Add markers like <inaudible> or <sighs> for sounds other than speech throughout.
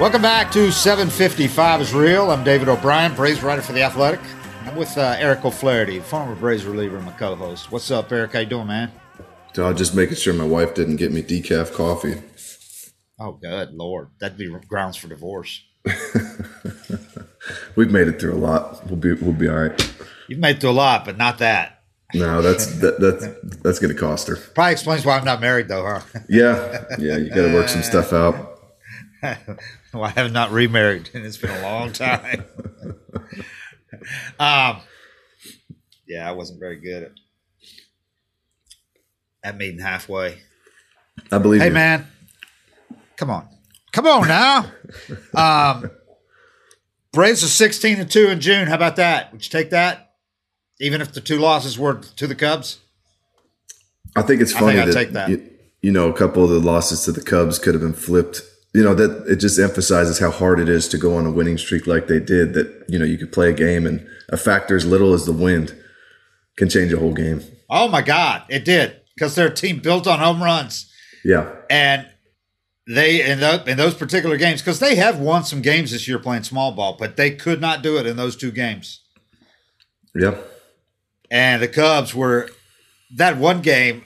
Welcome back to 755 is real. I'm David O'Brien, Braves writer for The Athletic. I'm with uh, Eric O'Flaherty, former Braves reliever and my co-host. What's up, Eric? How you doing, man? Uh, just making sure my wife didn't get me decaf coffee. Oh, good lord, that'd be grounds for divorce. <laughs> We've made it through a lot. We'll be we'll be all right. You've made it through a lot, but not that. No, that's that, that's that's gonna cost her. Probably explains why I'm not married, though, huh? Yeah, yeah. You got to work some stuff out. <laughs> <laughs> well, I have not remarried, and it's been a long time. <laughs> um, yeah, I wasn't very good at at meeting halfway. I believe. Hey, you. man, come on, come on now. <laughs> um, Braves are sixteen and two in June. How about that? Would you take that? Even if the two losses were to the Cubs, I think it's I funny think I'd that, take that. You, you know a couple of the losses to the Cubs could have been flipped. You know that it just emphasizes how hard it is to go on a winning streak like they did. That you know you could play a game and a factor as little as the wind can change a whole game. oh my God, it did because they're a team built on home runs. Yeah, and they in, tho- in those particular games because they have won some games this year playing small ball, but they could not do it in those two games. yeah. And the Cubs were that one game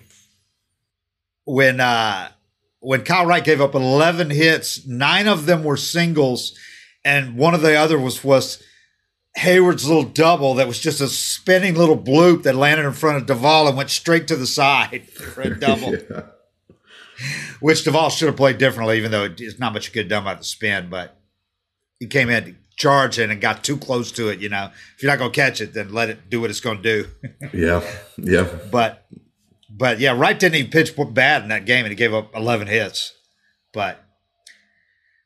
when uh when Kyle Wright gave up 11 hits, nine of them were singles, and one of the other was was Heyward's little double that was just a spinning little bloop that landed in front of Duvall and went straight to the side <laughs> for a <laughs> double. yeah. which Duvall should have played differently, even though it's not much you could have done about the spin. But he came in, charged in, and got too close to it. You know, if you're not going to catch it, then let it do what it's going to do. <laughs> Yeah, yeah, but, but yeah, Wright didn't even pitch bad in that game, and he gave up 11 hits. But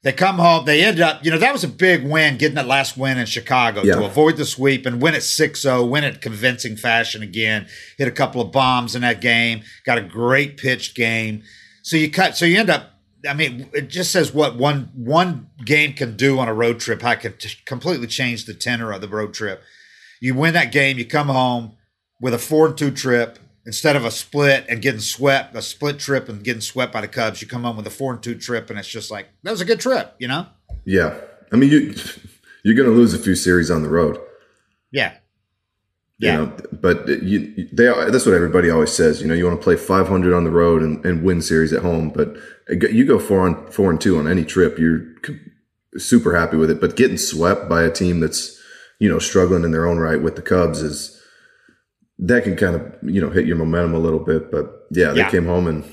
they come home. They ended up, you know, that was a big win, getting that last win in Chicago Yeah. to avoid the sweep and win at 6-0, win it convincing fashion again. Hit a couple of bombs in that game. Got a great pitched game. So you cut. So you end up. I mean, it just says what one one game can do on a road trip. How it can t- completely change the tenor of the road trip. You win that game. You come home with a four and two trip instead of a split and getting swept. A split trip and getting swept by the Cubs. You come home with a four and two trip, and it's just like that was a good trip. You know? yeah. I mean, you you're going to lose a few series on the road. Yeah. you Yeah. know, but you, they that's what everybody always says. You know, you want to play 500 on the road and, and win series at home, but you go four on four and two on any trip, you're super happy with it. But getting swept by a team that's you know struggling in their own right with the Cubs is that can kind of you know hit your momentum a little bit. But yeah, they Yeah. came home and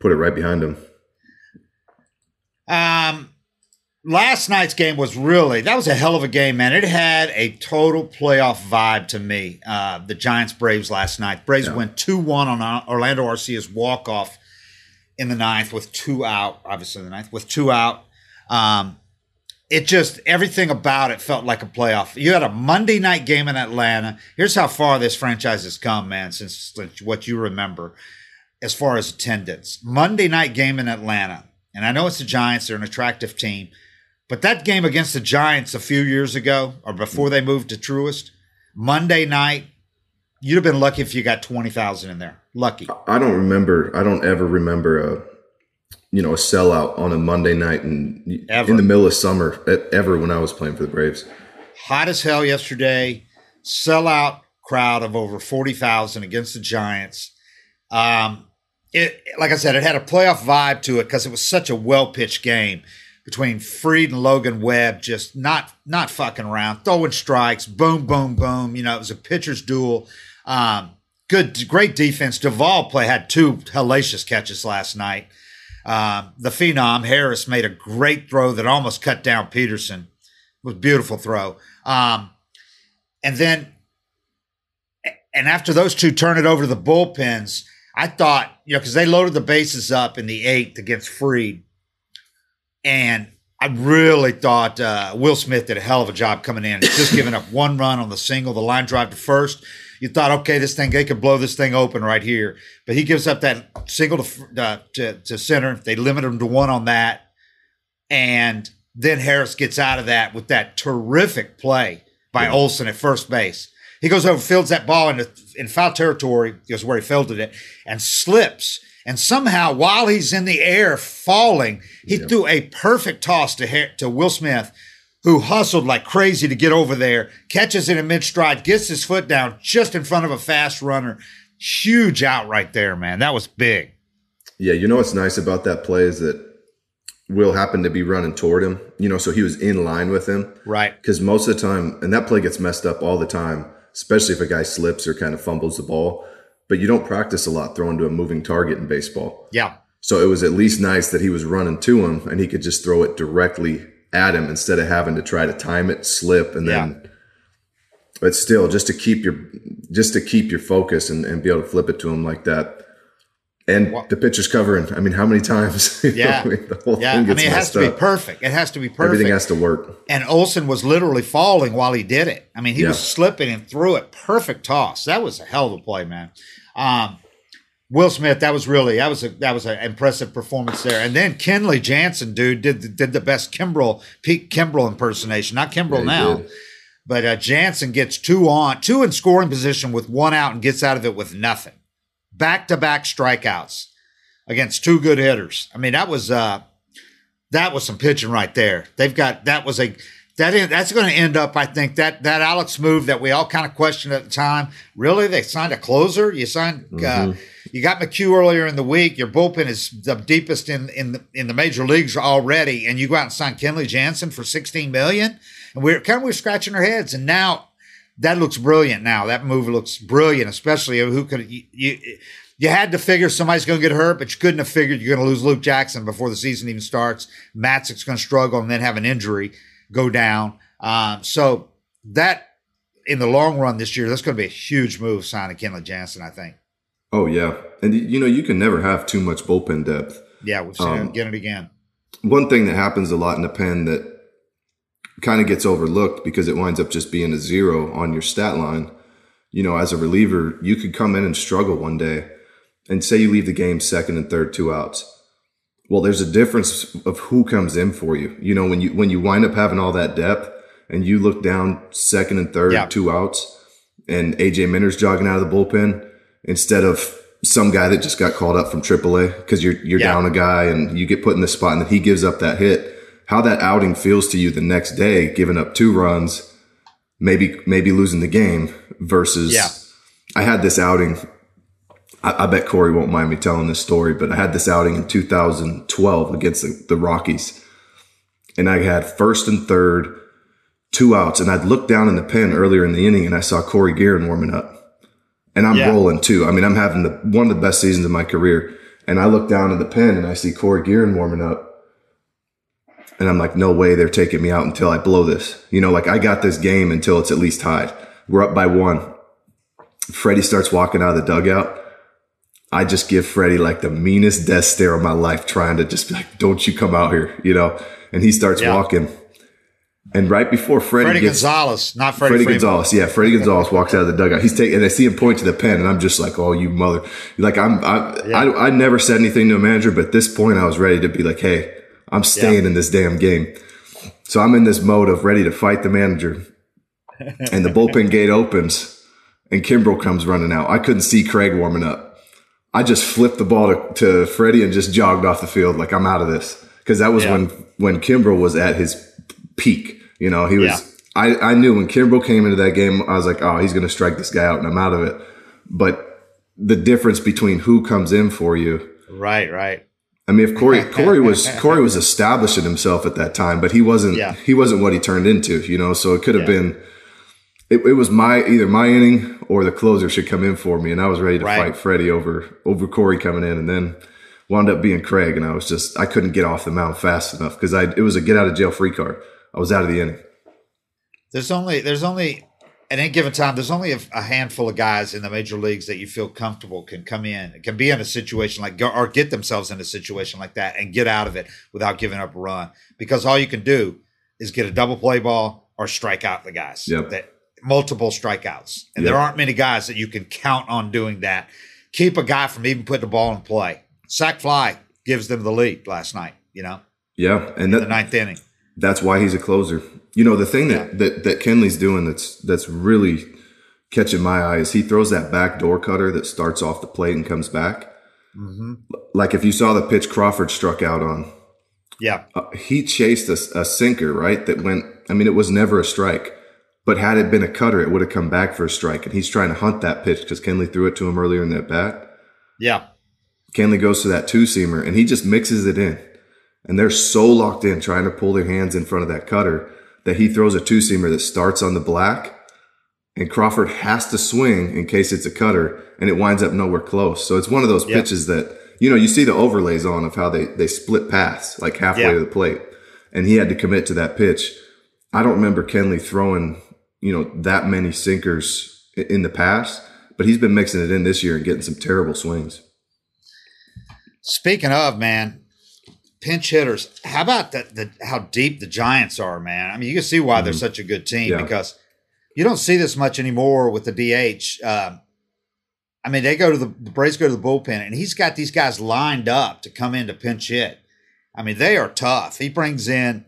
put it right behind them. Um, last night's game was really that was a hell of a game, man. It had a total playoff vibe to me. Uh, the Giants Braves last night. Braves Yeah. went two one on Orlando Arcia's walk off in the ninth with two out. Obviously, the ninth with two out. Um, it just everything about it felt like a playoff. You had a Monday night game in Atlanta. Here's how far this franchise has come, man, since what you remember as far as attendance. Monday night game in Atlanta. And I know it's the Giants, they're an attractive team, But that game against the Giants a few years ago, or before they moved to Truist, Monday night, you'd have been lucky if you got twenty thousand in there. Lucky. I don't remember. I don't ever remember a, you know, a sellout on a Monday night and Ever. in the middle of summer ever when I was playing for the Braves. Hot as hell yesterday. Sellout crowd of over forty thousand against the Giants. Um, it like I said, it had a playoff vibe to it because it was such a well pitched game between Fried and Logan Webb, just not not fucking around, throwing strikes, boom, boom, boom. You know, it was a pitcher's duel. Um, good, great defense. Duvall play had two hellacious catches last night. Um, the phenom Harris made a great throw that almost cut down Pederson. It was beautiful throw. Um, and then, and after those two turn it over to the bullpens, I thought, you know, because they loaded the bases up in the eighth against Fried. And I really thought uh, Will Smith did a hell of a job coming in, just giving up one run on the single, the line drive to first. You thought, okay, this thing, they could blow this thing open right here. But he gives up that single to, uh, to, to center. They limit him to one on that. And then Harris gets out of that with that terrific play by Olson at first base. He goes over, fields that ball in, in foul territory, is where he fielded it, and slips. And somehow, while he's in the air falling, he threw a perfect toss to Har- to Will Smith, who hustled like crazy to get over there, catches it in mid stride, gets his foot down just in front of a fast runner. Huge out right there, man. That was big. Yeah, you know what's nice about that play is that Will happened to be running toward him, you know, so he was in line with him. Right. Because most of the time, and that play gets messed up all the time, especially if a guy slips or kind of fumbles the ball. But you don't practice a lot throwing to a moving target in baseball. Yeah. So it was at least nice that he was running to him and he could just throw it directly at him instead of having to try to time it, slip, and then. But still, just to keep your just to keep your focus and, and be able to flip it to him like that. And the pitcher's covering. I mean, how many times? <laughs> you know, Yeah. the whole Yeah. I thing mean, it has to be perfect. It has to be perfect. Everything has to work. and Olson was literally falling while he did it. I mean, he was slipping and threw it. Perfect toss. That was a hell of a play, man. Um, Will Smith, that was really that was a that was an impressive performance there. And then Kenley Jansen, dude, did the, did the best Kimbrel Pete Kimbrel impersonation. Not Kimbrel Yeah, now, did. but uh, Jansen gets two on two in scoring position with one out and gets out of it with nothing. Back to back strikeouts against two good hitters. I mean, that was uh that was some pitching right there. They've got that was a that that's going to end up. I think that that Alex move that we all kind of questioned at the time. Really, they signed a closer. You signed. Uh, you got McHugh earlier in the week. Your bullpen is the deepest in in the, in the major leagues already, and you go out and sign Kenley Jansen for sixteen million. And we're kind of we're scratching our heads, and now that looks brilliant. Now that move looks brilliant, especially who could you. you you had to figure somebody's going to get hurt, but you couldn't have figured you're going to lose Luke Jackson before the season even starts. Matzek's going to struggle and then have an injury go down. Um, so that in the long run this year, that's going to be a huge move signing Kenley Jansen, I think. Oh yeah, and you know you can never have too much bullpen depth. Yeah, we've seen Um, it again and again. One thing that happens a lot in the pen that kind of gets overlooked because it winds up just being a zero on your stat line. You know, as a reliever, you could come in and struggle one day, and say you leave the game second and third, two outs. Well, there's a difference of who comes in for you. You know, when you when you wind up having all that depth and you look down second and third, Yeah. two outs, and AJ Minter's jogging out of the bullpen instead of some guy that just got called up from AAA because you're you're Yeah. down a guy and you get put in the spot and then he gives up that hit. How that outing feels to you the next day, giving up two runs, maybe maybe losing the game versus Yeah. I had this outing. I, I bet Corey won't mind me telling this story, but I had this outing in 2012 against the, the Rockies. And I had first and third, two outs. And I'd looked down in the pen earlier in the inning and I saw Cory Gearrin warming up. And I'm Yeah. rolling too. I mean, I'm having the, one of the best seasons of my career. And I look down in the pen and I see Cory Gearrin warming up. And I'm like, no way they're taking me out until I blow this. You know, like I got this game until it's at least tied. We're up by one. Freddie starts walking out of the dugout. I just give Freddie like the meanest death stare of my life, trying to just be like, don't you come out here, you know? And he starts Yeah. walking. And right before Freddie, Freddie gets Gonzalez, not Freddie, Freddie Freeman. Gonzalez, yeah, Fredi Gonzalez walks out of the dugout. He's taking, and I see him point to the pen, and I'm just like, "Oh, you mother!" Like I'm, I, I, I never said anything to a manager, but at this point, I was ready to be like, "Hey, I'm staying in this damn game." So I'm in this mode of ready to fight the manager, <laughs> and the bullpen gate opens, and Kimbrel comes running out. I couldn't see Craig warming up. I just flipped the ball to, to Freddie and just jogged off the field like I'm out of this because that was Yeah. when when Kimbrel was at his peak. You know, he was. Yeah. I, I knew when Kimbrel came into that game, I was like, oh, he's going to strike this guy out, and I'm out of it. But the difference between who comes in for you Right, right. I mean, if Corey <laughs> Corey was Corey was establishing himself at that time, but he wasn't Yeah. he wasn't what he turned into, you know. So it could have Yeah. been it, it was my either my inning or the closer should come in for me, and I was ready to Right. fight Freddie over over Corey coming in, and then wound up being Craig, and I was just I couldn't get off the mound fast enough because I it was a get out of jail free card. I was out of the inning. There's only there's only at any given time there's only a, a handful of guys in the major leagues that you feel comfortable can come in can be in a situation like or get themselves in a situation like that and get out of it without giving up a run because all you can do is get a double play ball or strike out the guys Yep. that multiple strikeouts and Yep. there aren't many guys that you can count on doing that keep a guy from even putting the ball in play sack fly gives them the lead last night you know Yeah, and that, the ninth inning That's why he's a closer. You know, the thing that, Yeah. that, that Kenley's doing that's that's really catching my eye is he throws that back door cutter that starts off the plate and comes back. Mm-hmm. Like if you saw the pitch Crawford struck out on, yeah uh, he chased a, a sinker, right? That went, I mean, it was never a strike. But had it been a cutter, it would have come back for a strike. And he's trying to hunt that pitch because Kenley threw it to him earlier in that bat. yeah Kenley goes to that two seamer and he just mixes it in. And they're so locked in trying to pull their hands in front of that cutter that he throws a two seamer that starts on the black. And Crawford has to swing in case it's a cutter and it winds up nowhere close. So it's one of those Yeah. pitches that, you know, you see the overlays on of how they, they split paths like halfway to the plate. And he had to commit to that pitch. I don't remember Kenley throwing, you know, that many sinkers in the past, but he's been mixing it in this year and getting some terrible swings. Speaking of man, pinch hitters. How about the, the how deep the Giants are, man? I mean, you can see why they're such a good team Mm-hmm. Yeah. because you don't see this much anymore with the DH. Um, I mean, they go to the, the Braves go to the bullpen, and he's got these guys lined up to come in to pinch hit. I mean, they are tough. He brings in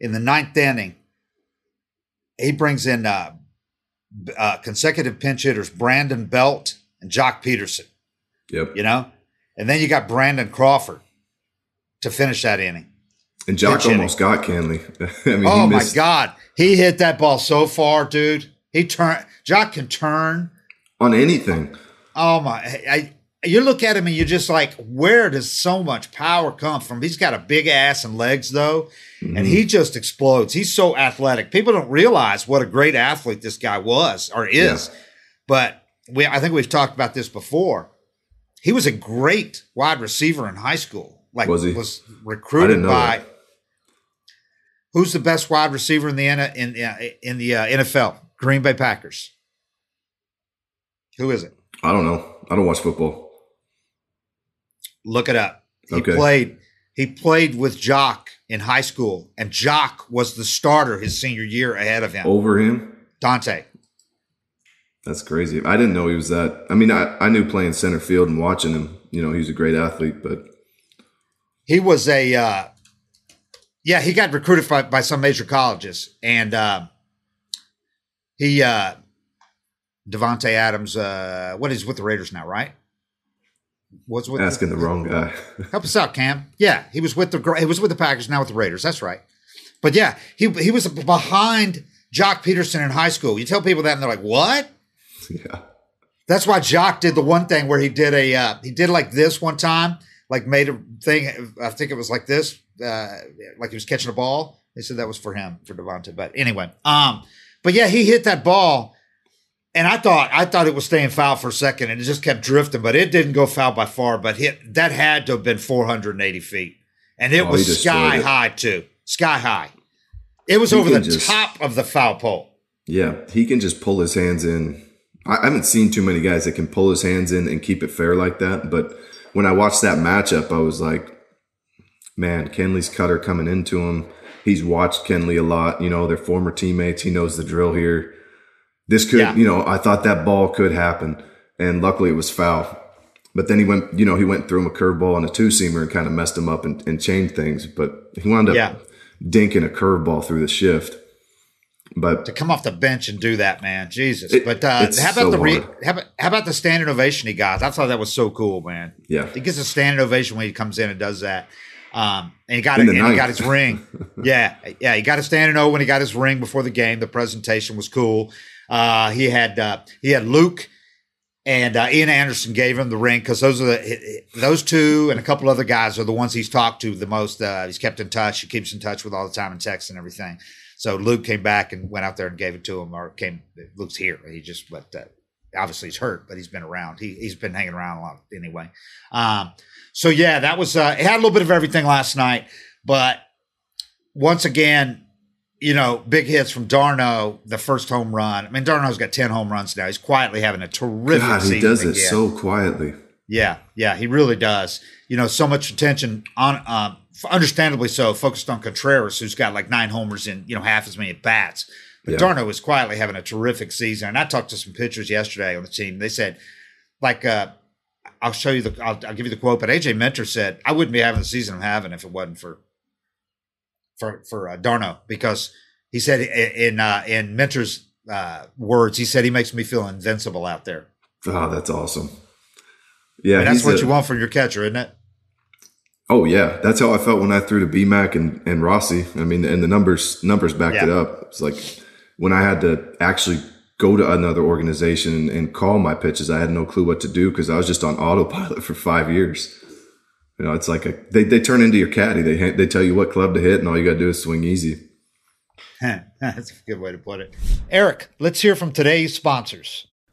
in the ninth inning. He brings in uh, uh, consecutive pinch hitters Brandon Belt and Joc Pederson Yep. you know? And then you got Brandon Crawford to finish that inning. And Joc almost got Kenley. <laughs> I mean, oh my God. He hit that ball so far, dude. He turned, Joc can turn. on anything. Oh my, I, you look at him and you're just like, where does so much power come from? He's got a big ass and legs though, Mm-hmm. and he just explodes. He's so athletic. People don't realize what a great athlete this guy was or is. But we, I think we've talked about this before. He was a great wide receiver in high school. Like Was he? was recruited by that. who's the best wide receiver in the in uh, in the uh, NFL? Green Bay Packers. Who is it? I don't know. I don't watch football. Look it up. He Okay. played. He played with Joc in high school, and Joc was the starter his senior year ahead of him. Over him? Dante. That's crazy. I didn't know he was that. I mean, I, I knew playing center field and watching him. You know, he was a great athlete, but He was a. Uh, yeah, he got recruited by, by some major colleges, and uh, he uh, Davante Adams. Uh, what is with the Raiders now? Right? What's with asking the wrong guy. Help us out, Cam. Yeah, he was with the he was with the Packers, now with the Raiders. That's right. But yeah, he he was behind Joc Pederson in high school. You tell people that, and they're like, "What?" <laughs> yeah. That's why Joc did the one thing where he did a uh, he did like this one time, like made a thing. I think it was like this, uh, like he was catching a ball. They said that was for him for Davante. But anyway, um, but yeah, he hit that ball, and I thought I thought it was staying foul for a second, and it just kept drifting, but it didn't go foul by far. But hit that had to have been 480 feet, and it Oh, was sky it. high too, sky high. It was He over the just- top of the foul pole. Yeah. He can just pull his hands in. I haven't seen too many guys that can pull his hands in and keep it fair like that. But when I watched that matchup, I was like, man, Kenley's cutter coming into him. He's watched Kenley a lot. You know, they're former teammates. He knows the drill here. This could, Yeah. you know, I thought that ball could happen. And luckily it was foul. But then he went, you know, he went through him a curveball and a two seamer and kind of messed him up and, and changed things. But he wound up Yeah. dinking a curveball through the shift. But to come off the bench and do that, man, Jesus! It, but uh, how about so the re- how, about, how about the standing ovation he got? I thought that was so cool, man. Yeah, he gets a standing ovation when he comes in and does that. Um, and he got it, and he got his ring. <laughs> yeah, yeah, he got a standing O when he got his ring before the game. The presentation was cool. Uh, he had uh, he had Luke and uh, Ian Anderson gave him the ring because those are the those two and a couple other guys are the ones he's talked to the most. Uh, he's kept in touch. He keeps in touch with all the time and text and everything. So Luke came back and went out there and gave it to him, or came. Luke's here. He just but uh, obviously he's hurt, but he's been around. He he's been hanging around a lot anyway. Um, so yeah, that was uh, it had a little bit of everything last night, but once again, you know, big hits from d'Arnaud, the first home run. I mean, d'Arnaud's got 10 home runs now. He's quietly having a terrific God, he does it so quietly. Yeah, yeah, he really does. You know, so much attention on, um, understandably so, focused on Contreras, who's got like nine homers in, you know, half as many at bats. But yeah. d'Arnaud is quietly having a terrific season. And I talked to some pitchers yesterday on the team. They said, like, uh, I'll show you the, I'll, I'll give you the quote, but AJ Minter said, I wouldn't be having the season I'm having if it wasn't for for for uh, d'Arnaud because he said in uh, in Minter's uh, words, he said he makes me feel invincible out there. Oh, that's awesome. Yeah, that's what a, you want from your catcher, isn't it? Oh yeah, that's how I felt when I threw to BMAC and, and Rossi. I mean, and the numbers numbers backed yeah. it up. It's like when I had to actually go to another organization and, and call my pitches, I had no clue what to do because I was just on autopilot <laughs> for five years. You know, it's like a they, they turn into your caddy. They they tell you what club to hit, and all you got to do is swing easy. <laughs> That's a good way to put it. Eric, let's hear from today's sponsors.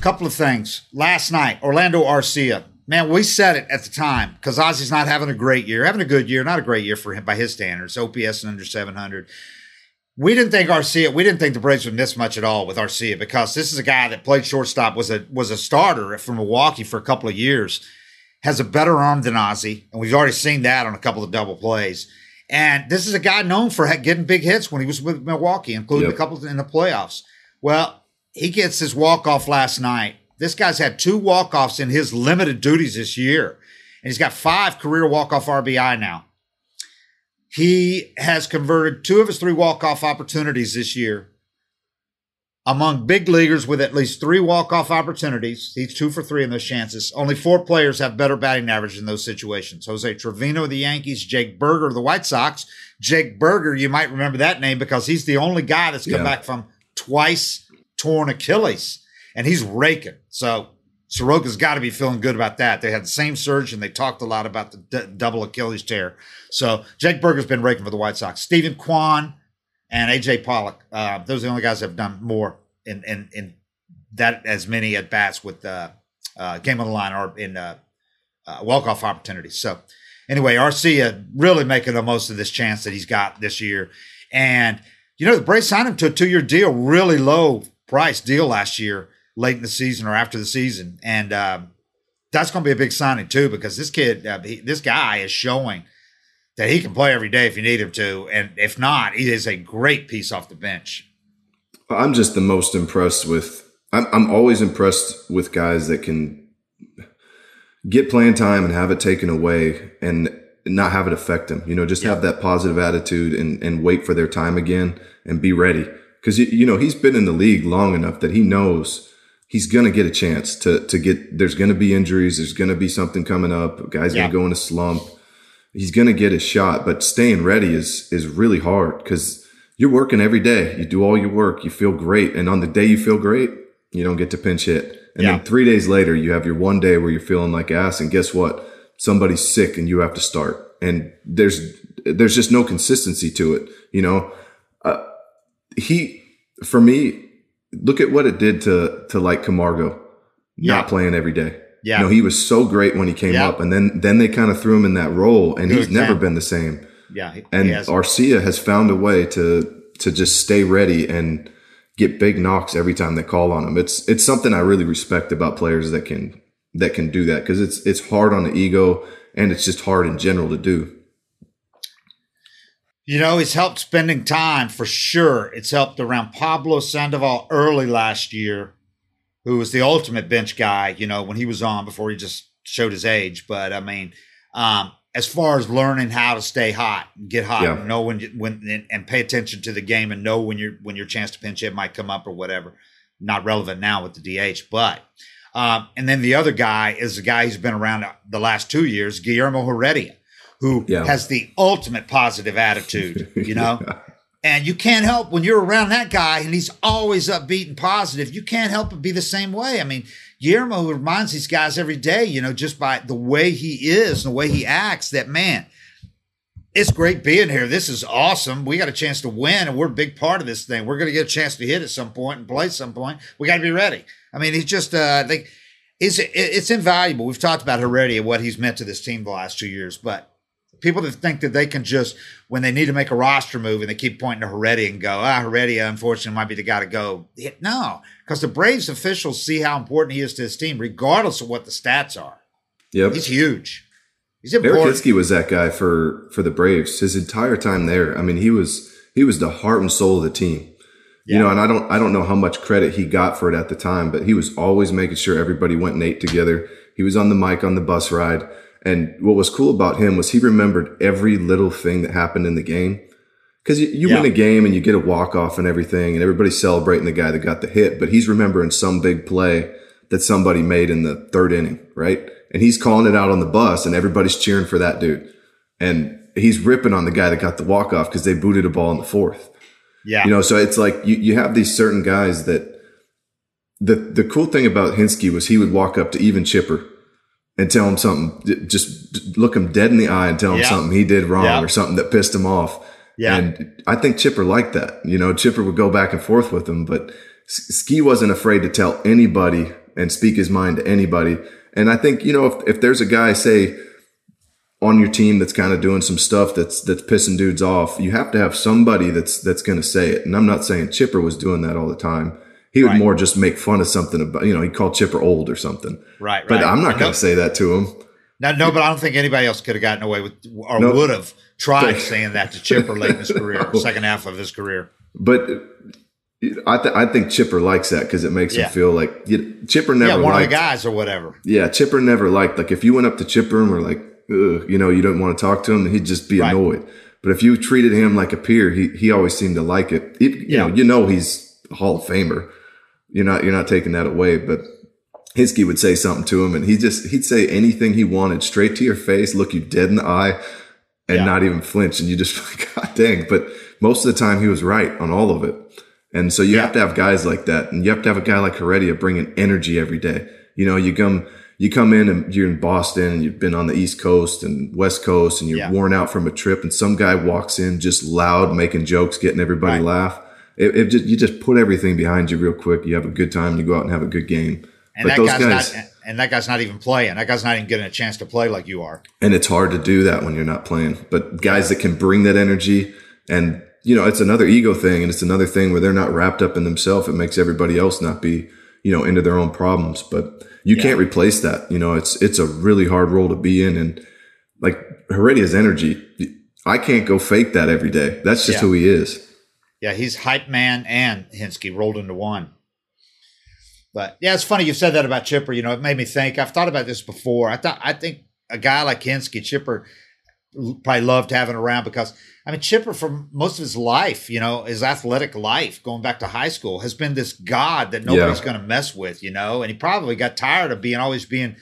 Couple of things. Last night, Orlando Arcia. Man, we said it at the time because Ozzy's not having a great year, having a good year, not a great year for him by his standards. OPS and under 700. We didn't think Arcia, we didn't think the Braves would miss much at all with Arcia because this is a guy that played shortstop, was a was a starter for Milwaukee for a couple of years, has a better arm than Ozzy, and we've already seen that on a couple of double plays. And this is a guy known for getting big hits when he was with Milwaukee, including yep. a couple in the playoffs. Well, he gets his walk off last night. This guy's had two walk offs in his limited duties this year, and he's got five career walk off RBI now. He has converted two of his three walk off opportunities this year. Among big leaguers with at least three walk off opportunities, he's two for three in those chances. Only four players have better batting average in those situations. Jose Trevino of the Yankees, Jake Burger of the White Sox. Jake Burger, you might remember that name because he's the only guy that's come yeah. back from twice torn Achilles, and he's raking. So Soroka's got to be feeling good about that. They had the same surgeon. They talked a lot about the d- double Achilles tear. So Jake Burger's been raking for the White Sox. Steven Kwan and AJ Pollock. Uh, those are the only guys that have done more in in, in that as many at bats with uh, uh, game on the line or in uh, uh, walk off opportunities. So anyway, Arcia really making the most of this chance that he's got this year. And you know, the Braves signed him to a two year deal, really low price deal last year, late in the season or after the season, and um, that's going to be a big signing too because this kid, uh, he, this guy is showing that he can play every day if you need him to, and if not, he is a great piece off the bench. I'm just the most impressed with. I'm, I'm always impressed with guys that can get playing time and have it taken away and not have it affect them. You know, just yeah. have that positive attitude and, and wait for their time again and be ready because you know he's been in the league long enough that he knows he's going to get a chance to to get. There's going to be injuries. There's going to be something coming up. A guy's yeah. going to go in a slump. he's going to get his shot. But staying ready is is really hard because you're working every day. You do all your work, you feel great, and on the day you feel great, you don't get to pinch hit. And Yeah. then three days later, you have your one day where you're feeling like ass, and guess what? Somebody's sick, and you have to start. And there's there's just no consistency to it. You know, uh, he for me, look at what it did to to like Camargo Yeah. not playing every day. Yeah. You know, he was so great when he came Yeah. up, and then then they kind of threw him in that role, and Good he's never been the same. Yeah. he- And he has- Arcia has found a way to to just stay ready and get big knocks every time they call on him. It's it's something I really respect about players that can that can do that because it's it's hard on the ego and it's just hard in general to do. You know, it's helped spending time for sure. It's helped around Pablo Sandoval early last year, who was the ultimate bench guy, you know, when he was on before he just showed his age. But I mean, um, as far as learning how to stay hot, and get hot, Yeah. and know when you, when and, and pay attention to the game and know when your when your chance to pinch hit might come up or whatever. Not relevant now with the DH, but um, and then the other guy is the guy who's been around the last two years, Guillermo Heredia, who Yeah. has the ultimate positive attitude, you know? <laughs> And you can't help when you're around that guy and he's always upbeat and positive, you can't help but be the same way. I mean, Guillermo reminds these guys every day, you know, just by the way he is and the way he acts, that man, it's great being here. This is awesome. We got a chance to win, and we're a big part of this thing. We're going to get a chance to hit at some point and play at some point. We got to be ready. I mean, he's just uh, like it's it's invaluable. We've talked about Heredia, and what he's meant to this team the last two years, but people that think that they can just when they need to make a roster move and they keep pointing to Heredia and go, ah, Heredia, unfortunately, might be the guy to go. No, because the Braves officials see how important he is to his team, regardless of what the stats are. Yep. He's huge. He's Eric important. Hinske was that guy for for the Braves his entire time there. I mean, he was he was the heart and soul of the team. You know, and I don't I don't know how much credit he got for it at the time, but he was always making sure everybody went and ate together. He was on the mic on the bus ride. And what was cool about him was he remembered every little thing that happened in the game. Cause you, you Yeah. win a game and you get a walk off and everything and everybody's celebrating the guy that got the hit, but he's remembering some big play that somebody made in the third inning, right? And he's calling it out on the bus and everybody's cheering for that dude. And he's ripping on the guy that got the walk off because they booted a ball in the fourth. yeah. You know, so it's like you, you have these certain guys that the the cool thing about Hinske was he would walk up to even Chipper and tell him something, just look him dead in the eye and tell him Yeah. something he did wrong Yeah. or something that pissed him off. Yeah. And I think Chipper liked that. You know, Chipper would go back and forth with him, but Ski wasn't afraid to tell anybody and speak his mind to anybody. And I think, you know, if, if there's a guy, say, on your team that's kind of doing some stuff that's that's pissing dudes off, you have to have somebody that's that's going to say it. And I'm not saying Chipper was doing that all the time. He would Right. more just make fun of something about, you know, he called Chipper old or something. Right, But right. I'm not going to say that to him. No, no, but I don't think anybody else could have gotten away with or No. would have tried <laughs> saying that to Chipper late in his career, <laughs> No. second half of his career. But I, th- I think Chipper likes that because it makes Yeah. him feel like you, Chipper never yeah, one liked. of the guys or whatever. Yeah, Chipper never liked like if you went up to Chipper and were like, Ugh, you know, you don't want to talk to him, he'd just be Right. annoyed. But if you treated him like a peer, he he always seemed to like it. He- you Yeah. know, you know he's a Hall of Famer. You're not you're not taking that away, but Hinske would say something to him, and he just he'd say anything he wanted straight to your face, look you dead in the eye, and Yeah. not even flinch. And you just <laughs> like, God dang! But most of the time, he was right on all of it. And so you Yeah. have to have guys like that, and you have to have a guy like Heredia bringing energy every day. You know, you come you come in and you're in Boston, and you've been on the East Coast and West Coast, and you're Yeah. worn out from a trip, and some guy walks in just loud, making jokes, getting everybody Right. laugh. It, it just you just put everything behind you real quick. You have a good time. You go out and have a good game. And but that those guy's guys, not and that guy's not even playing. That guy's not even getting a chance to play like you are. and it's hard to do that when you're not playing. But guys that can bring that energy and you know, it's another ego thing and it's another thing where they're not wrapped up in themselves. It makes everybody else not be, you know, into their own problems. But you Yeah. can't replace that. You know, it's it's a really hard role to be in. And like Heredia's energy, I can't go fake that every day. That's just Yeah. who he is. Yeah, he's hype man and Hinske rolled into one. But yeah, it's funny you said that about Chipper. You know, it made me think. I've thought about this before. I thought I think a guy like Hinske, Chipper, probably loved having around because I mean Chipper for most of his life, you know, his athletic life, going back to high school, has been this god that nobody's Yeah. going to mess with. You know, and he probably got tired of being always being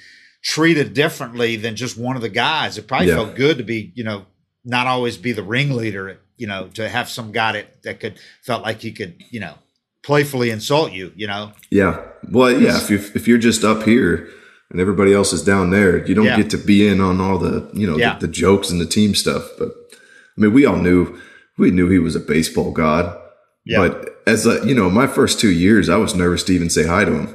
treated differently than just one of the guys. It probably Yeah. felt good to be, you know, not always be the ringleader, you know, to have some guy that, that could felt like he could, you know, playfully insult you, you know. Yeah. Well, yeah. If you if you're just up here and everybody else is down there, you don't Yeah. get to be in on all the you know Yeah. the, the jokes and the team stuff. But I mean, we all knew we knew he was a baseball god. Yeah. But as a, you know, my first two years, I was nervous to even say hi to him.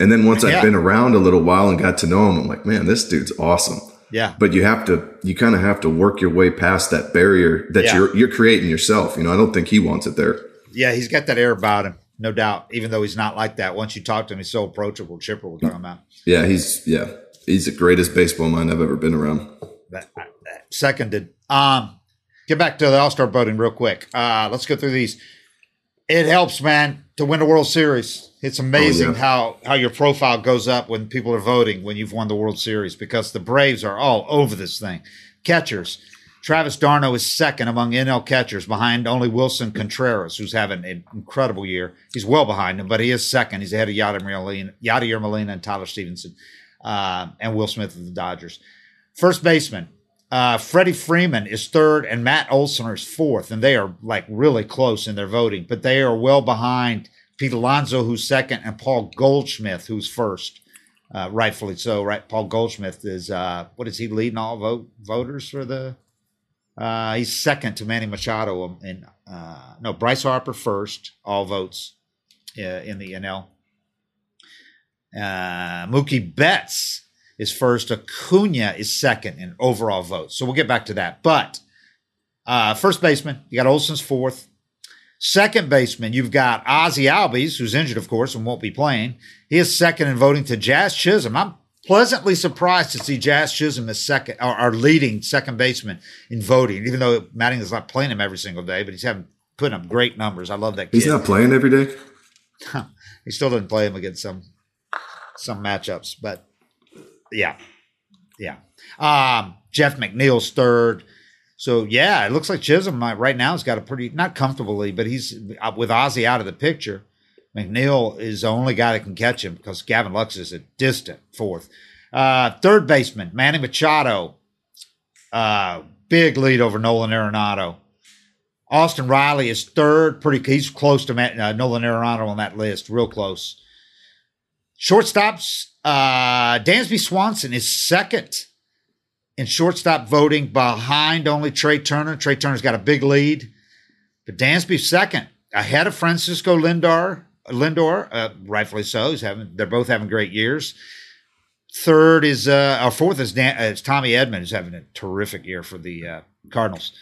And then once. I've been around a little while and got to know him, I'm like, man, this dude's awesome. Yeah. But you have to, you kind of have to work your way past that barrier that Yeah. you're you're creating yourself. You know, I don't think he wants it there. Yeah, he's got that air about him, no doubt. Even though he's not like that. Once you talk to him, he's so approachable. Chipper, we're talking about. Yeah, he's yeah, he's the greatest baseball mind I've ever been around. That, that seconded. Um, get back to the All Star voting real quick. Uh, let's go through these. It helps, man, to win a World Series. It's amazing Oh, yeah. how how your profile goes up when people are voting when you've won the World Series because the Braves are all over this thing. Catchers. Travis d'Arnaud is second among NL catchers behind only Willson Contreras, who's having an incredible year. He's well behind him, but he is second. He's ahead of Yadier Molina, Yadier Molina and Tyler Stephenson uh, and Will Smith of the Dodgers. First baseman, uh, Freddie Freeman is third, and Matt Olson is fourth, and they are like really close in their voting, but they are well behind Pete Alonso, who's second, and Paul Goldschmidt, who's first. Uh, rightfully so, right? Paul Goldschmidt is uh, what is he leading all vote voters for the? Uh, he's second to Manny Machado, um, and uh, no Bryce Harper first, all votes uh, in the NL. Uh, Mookie Betts is first. Acuna is second in overall votes. So we'll get back to that. But uh, first baseman, you got Olson's fourth. Second baseman, you've got Ozzie Albies, who's injured, of course, and won't be playing. He is second in voting to Jazz Chisholm. I'm pleasantly surprised to see Jazz Chisholm as second, or our leading second baseman in voting, even though Mattingly's not playing him every single day, but he's having putting up great numbers. I love that kid. He's not playing every day. <laughs> he still doesn't play him against some some matchups, but yeah, yeah. Um, Jeff McNeil's third. So yeah, it looks like Chisholm right now has got a pretty not comfortably, but he's uh, with Ozzy out of the picture. McNeil is the only guy that can catch him because Gavin Lux is a distant fourth. Uh, third baseman Manny Machado, uh, big lead over Nolan Arenado. Austin Riley is third, pretty. He's close to Matt, uh, Nolan Arenado on that list, real close. Shortstops, uh, Dansby Swanson is second in shortstop voting behind only Trea Turner. Trea Turner's got a big lead, but Dansby's second ahead of Francisco Lindor. Lindor, uh, rightfully so. He's having. They're both having great years. Third is, uh, or fourth is Dan, uh, it's Tommy Edman, who's having a terrific year for the uh, Cardinals.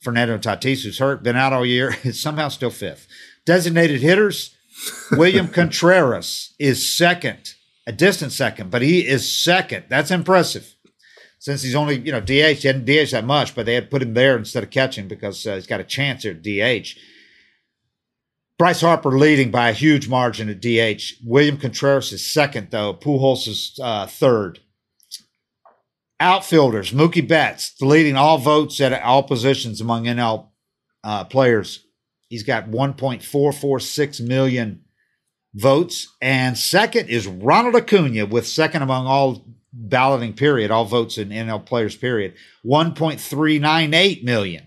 Fernando Tatis, who's hurt, been out all year, <laughs> is somehow still fifth. Designated hitters, William Contreras is second, a distant second, but he is second. That's impressive. Since he's only, you know, DH, he hadn't DH that much, but they had put him there instead of catching because uh, he's got a chance at DH. Bryce Harper leading by a huge margin at DH. William Contreras is second, though. Pujols is uh, third. Outfielders, Mookie Betts, leading all votes at all positions among NL uh, players. He's got 1.446 million votes. And second is Ronald Acuna with second among all balloting period, all votes in NL players period, 1.398 million.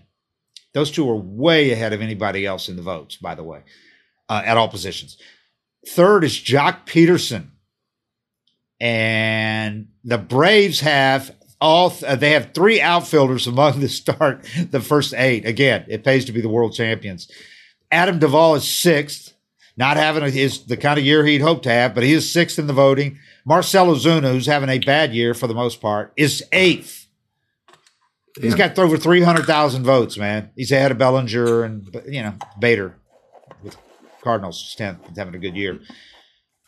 Those two are way ahead of anybody else in the votes, by the way, uh, at all positions. Third is Joc Pederson. And the Braves have all uh, they have three outfielders among the start the first eight. Again, it pays to be the world champions. Adam Duvall is sixth, not having a, his the kind of year he'd hoped to have, but he is sixth in the voting. Marcell Ozuna, who's having a bad year for the most part, is eighth. He's got over three hundred thousand votes, man. He's ahead of Bellinger and you know Bader with Cardinals tenth, having a good year.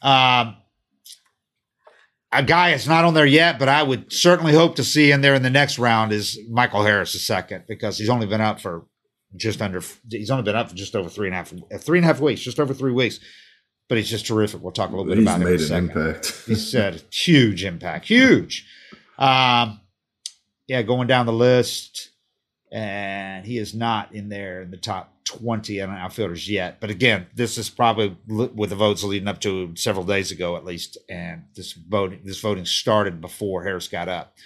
Um, a guy that's not on there yet, but I would certainly hope to see in there in the next round is Michael Harris, the second, because he's only been up for just under. He's only been up for just over three and a half, three and a half weeks, just over three weeks. But he's just terrific. We'll talk a little bit He's about him in a made an second. impact. He's had a huge impact, huge. Um, yeah, going down the list, and he is not in there in the top 20 and outfielders yet. But again, this is probably with the votes leading up to several days ago at least, and this voting this voting started before Harris got up.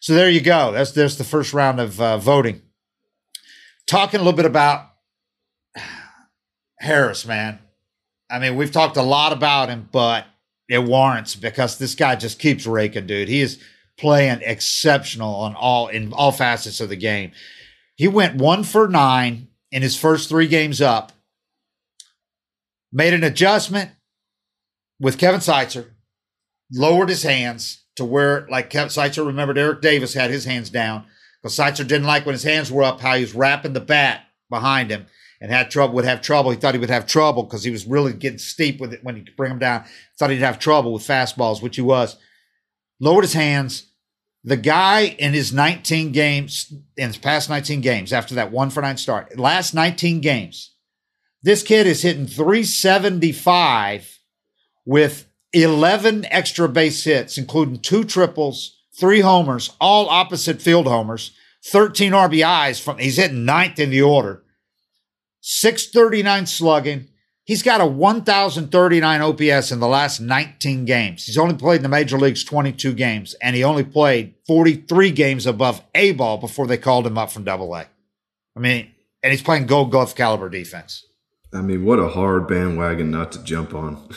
So there you go. That's there's the first round of uh, voting. Talking a little bit about <sighs> Harris, man. I mean, we've talked a lot about him, but it warrants because this guy just keeps raking, dude. He is playing exceptional on all in all facets of the game. He went one for nine in his first three games up. Made an adjustment with Kevin Seitzer, lowered his hands to where, like Kevin Seitzer remembered, Eric Davis had his hands down because Seitzer didn't like when his hands were up how he was wrapping the bat behind him and had trouble would have trouble. He thought he would have trouble because he was really getting steep with it when he could bring him down. Thought he'd have trouble with fastballs, which he was. Lowered his hands, the guy in his 19 games, in his past 19 games, after that one for nine start, last 19 games, this kid is hitting 375 with 11 extra base hits, including two triples, three homers, all opposite field homers, 13 RBIs from, he's hitting ninth in the order, 639 slugging, He's got a 1,039 OPS in the last 19 games. He's only played in the major leagues 22 games, and he only played 43 games above A ball before they called him up from double A. I mean, and he's playing gold glove caliber defense. I mean, what a hard bandwagon not to jump on.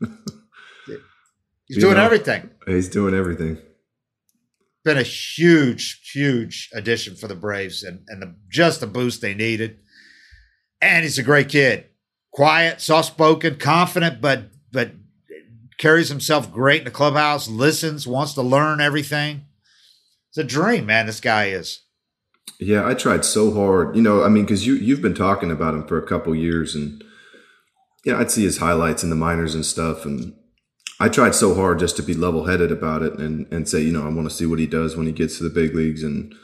<laughs> he's you doing know, everything. He's doing everything. Been a huge, huge addition for the Braves and, and the, just the boost they needed. And he's a great kid quiet, soft spoken, confident, but but carries himself great in the clubhouse, listens, wants to learn everything. It's a dream, man. This guy is. Yeah, I tried so hard. You know, I mean, because you you've been talking about him for a couple years, and yeah, I'd see his highlights in the minors and stuff, and I tried so hard just to be level headed about it and and say, you know, I want to see what he does when he gets to the big leagues, and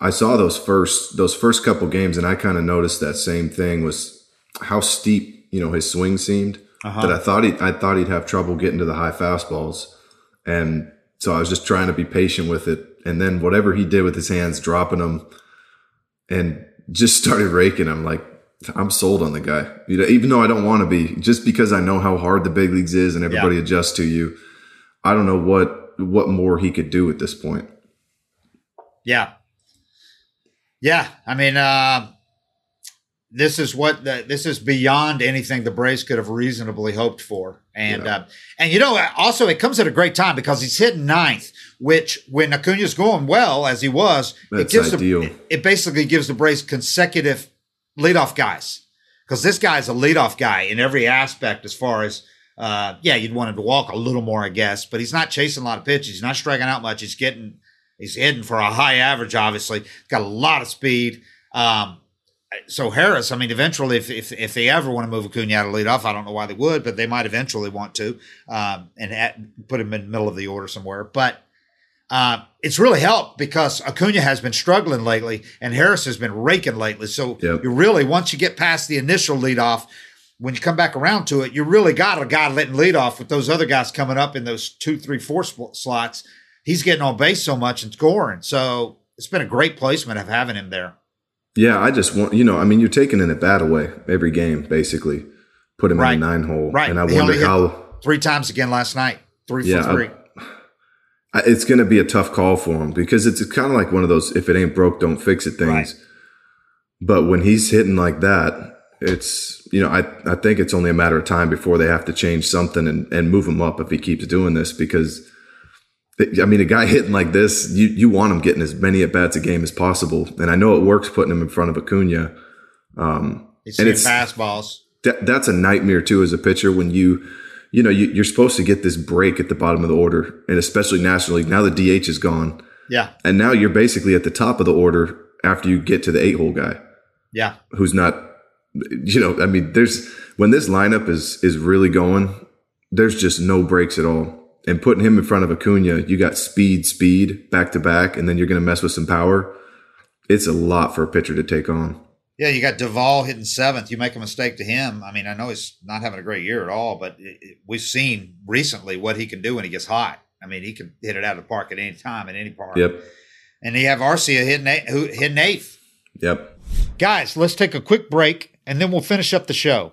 I saw those first those first couple games, and I kind of noticed that same thing was how steep you know his swing seemed uh-huh. that I thought he I thought he'd have trouble getting to the high fastballs, and so I was just trying to be patient with it. And then whatever he did with his hands, dropping them, and just <laughs> started raking. I'm like, I'm sold on the guy. You know, even though I don't want to be, just because I know how hard the big leagues is and everybody yeah. adjusts to you. I don't know what what more he could do at this point. Yeah, yeah. I mean, uh, this is what the, this is beyond anything the Braves could have reasonably hoped for. And yeah. uh, and you know, also it comes at a great time because he's hitting ninth, which when Acuna's going well as he was, That's it gives ideal. The, it basically gives the Braves consecutive leadoff guys because this guy's a leadoff guy in every aspect as far as. Uh, yeah, you'd want him to walk a little more, I guess, but he's not chasing a lot of pitches. He's not striking out much. He's getting, he's hitting for a high average. Obviously, got a lot of speed. Um, so Harris, I mean, eventually, if, if, if they ever want to move Acuna out of leadoff, I don't know why they would, but they might eventually want to um, and at, put him in the middle of the order somewhere. But uh, it's really helped because Acuna has been struggling lately, and Harris has been raking lately. So yep. you really, once you get past the initial leadoff, when you come back around to it, you really got a guy letting lead off with those other guys coming up in those two, three, four slots. He's getting on base so much and scoring. So it's been a great placement of having him there. Yeah, I just want you know, I mean, you're taking an at bat away every game, basically. Put him right. in a nine hole, right? And I he wonder how three times again last night, three yeah, for three. I, I, it's going to be a tough call for him because it's kind of like one of those "if it ain't broke, don't fix it" things. Right. But when he's hitting like that, it's you know, I I think it's only a matter of time before they have to change something and and move him up if he keeps doing this because I mean, a guy hitting like this, you you want him getting as many at bats a game as possible, and I know it works putting him in front of Acuna. Um, and it's fastballs. That, that's a nightmare too as a pitcher when you, you know, you, are supposed to get this break at the bottom of the order, and especially National League. Now the DH is gone. Yeah. And now you're basically at the top of the order after you get to the eight hole guy. Yeah. Who's not, you know, I mean, there's when this lineup is is really going, there's just no breaks at all and putting him in front of Acuna, you got speed, speed back to back, and then you're going to mess with some power. It's a lot for a pitcher to take on. Yeah, you got Duvall hitting seventh. You make a mistake to him. I mean, I know he's not having a great year at all, but it, it, we've seen recently what he can do when he gets hot. I mean, he can hit it out of the park at any time in any park. Yep. And you have Arcia hitting eight, who hitting eighth. Yep. Guys, let's take a quick break and then we'll finish up the show.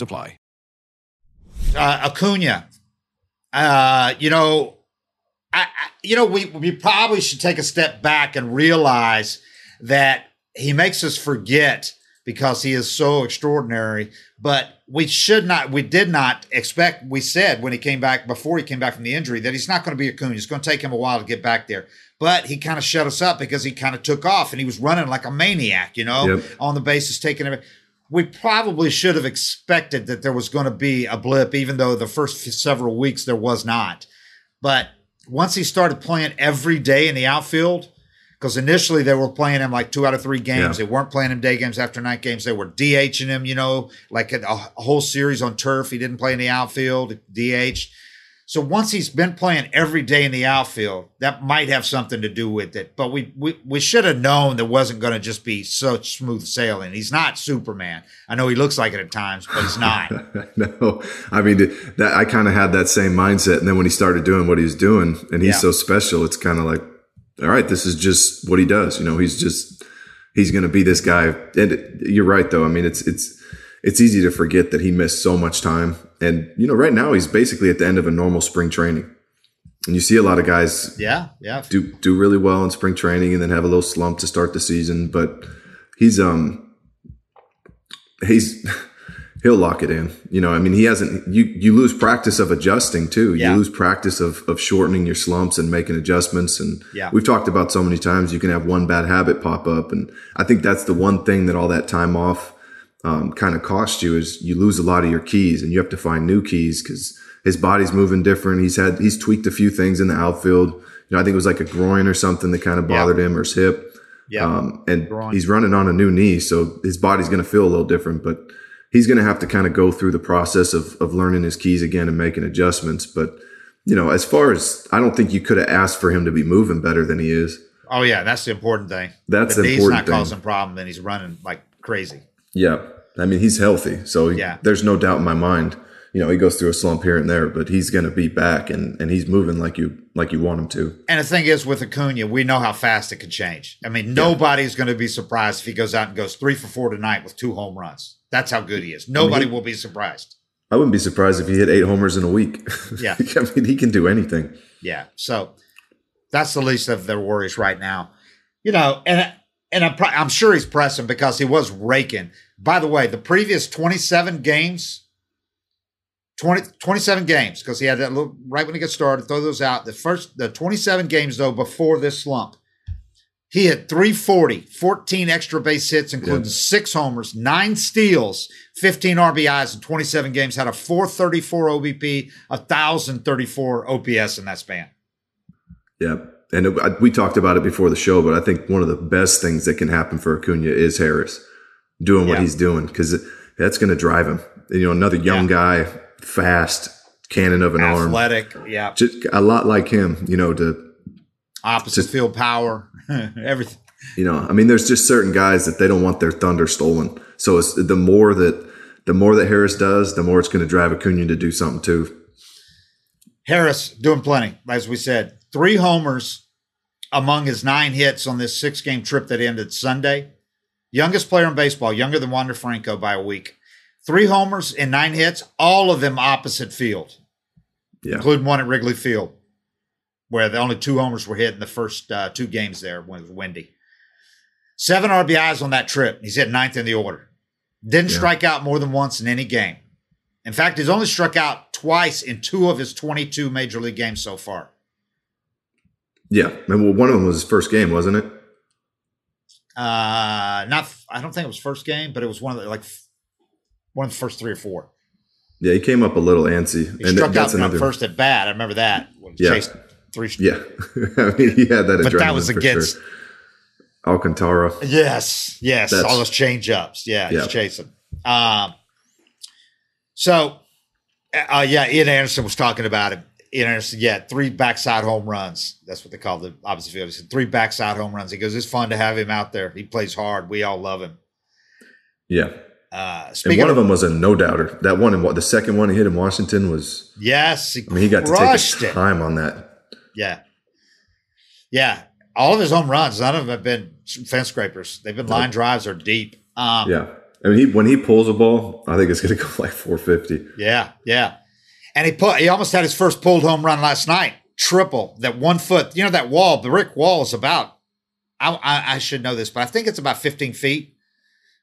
apply. Uh, Acuna, uh, you know, I, I, you know, we we probably should take a step back and realize that he makes us forget because he is so extraordinary. But we should not, we did not expect. We said when he came back before he came back from the injury that he's not going to be Acuna. It's going to take him a while to get back there. But he kind of shut us up because he kind of took off and he was running like a maniac, you know, Yep. on the bases, taking everything. We probably should have expected that there was going to be a blip, even though the first several weeks there was not. But once he started playing every day in the outfield, because initially they were playing him like two out of three games. Yeah. They weren't playing him day games after night games. They were DHing him, you know, like a, a whole series on turf. He didn't play in the outfield, DH. So once he's been playing every day in the outfield, that might have something to do with it. But we we, we should have known there wasn't going to just be such smooth sailing. He's not Superman. I know he looks like it at times, but he's not. <laughs> no, I mean that I kind of had that same mindset, and then when he started doing what he's doing, and he's Yeah. so special, it's kind of like, all right, this is just what he does. You know, he's just he's going to be this guy. And you're right, though. I mean, it's it's it's easy to forget that he missed so much time, and you know, right now he's basically at the end of a normal spring training, and you see a lot of guys yeah, yeah. do do really well in spring training and then have a little slump to start the season. But he's um he's <laughs> he'll lock it in. You know, I mean, he hasn't. You you lose practice of adjusting too. Yeah. You lose practice of of shortening your slumps and making adjustments. And Yeah. we've talked about so many times you can have one bad habit pop up, and I think that's the one thing that all that time off um, kind of cost you is you lose a lot of your keys and you have to find new keys because his body's moving different. He's had he's tweaked a few things in the outfield. You know, I think it was like a groin or something that kind of Yeah. bothered him or his hip. Yeah. Um, and Groin. he's running on a new knee, so his body's going to feel a little different, but he's going to have to kind of go through the process of, of learning his keys again and making adjustments. But, you know, as far as I don't think you could have asked for him to be moving better than he is. oh yeah, that's the important thing. That's the the important not thing. causing problem, then he's running like crazy. Yeah. I mean, he's healthy. So he- Yeah. there's no doubt in my mind. You know, he goes through a slump here and there, but he's going to be back and, and he's moving like you, like you want him to. And the thing is, with Acuna, we know how fast it can change. I mean, nobody's going to be surprised if he goes out and goes three for four tonight with two home runs. That's how good he is. Nobody will be surprised. I wouldn't be surprised if he hit eight homers in a week. Yeah. <laughs> I mean, he can do anything. Yeah. So that's the least of their worries right now. You know, and and I'm, pro- I'm sure he's pressing because he was raking. By the way, the previous 27 games, 20, 27 games, because he had that little right when he got started, throw those out. The first, the 27 games though, before this slump, he hit 340, 14 extra base hits, including Yeah. six homers, nine steals, 15 RBIs in 27 games, had a 434 OBP, 1,034 OPS in that span. Yeah. And it, I, we talked about it before the show, but I think one of the best things that can happen for Acuna is Harris doing what Yeah. he's doing because that's going to drive him. You know, another young guy, fast, cannon of an arm, Athletic, yeah. just a lot like him. You know, to Opposite Just- field power, <laughs> everything. you know, I mean, there's just certain guys that they don't want their thunder stolen. So it's the more that the more that Harris does, the more it's going to drive Acuna to do something too. Harris doing plenty, as we said. Three homers among his nine hits on this six game trip that ended Sunday. Youngest player in baseball, younger than Wander Franco by a week. Three homers and nine hits, all of them opposite field, Yeah. including one at Wrigley Field, where the only two homers were hit in the first uh, two games there when it was windy. Seven RBIs on that trip. He's hit ninth in the order. Didn't Yeah. strike out more than once in any game. In fact, he's only struck out twice in two of his 22 major league games so far. Yeah, and well, one of them was his first game, wasn't it? Uh, not, I don't think it was first game, but it was one of the like one of the first three or four. Yeah, he came up a little antsy, He and struck out another. first at bat. I remember that. Yeah. chased three. yeah, <laughs> I mean, he had that. but that was against. sure. Alcantara. Yes, yes, That's- all those change ups. Yeah, Yeah. he's chasing. Um, so, uh, yeah, Ian Anderson was talking about it. Ian Anderson, yeah, three backside home runs. That's what they call the opposite field. He said three backside home runs. He goes, it's fun to have him out there. He plays hard. We all love him. Yeah, Uh, and one of them was a no doubter. That one and what the second one he hit in Washington was. yes, he, I mean, he got to take his it. time on that. Yeah. Yeah. All of his home runs, none of them have been fence scrapers. They've been line drives or deep. Um, Yeah, I mean, he when he pulls a ball, I think it's going to go <laughs> like 450. Yeah, yeah. And he put he almost had his first pulled home run last night. Triple that one foot. You know that wall, the brick wall is about. I, I, I should know this, but I think it's about 15 feet,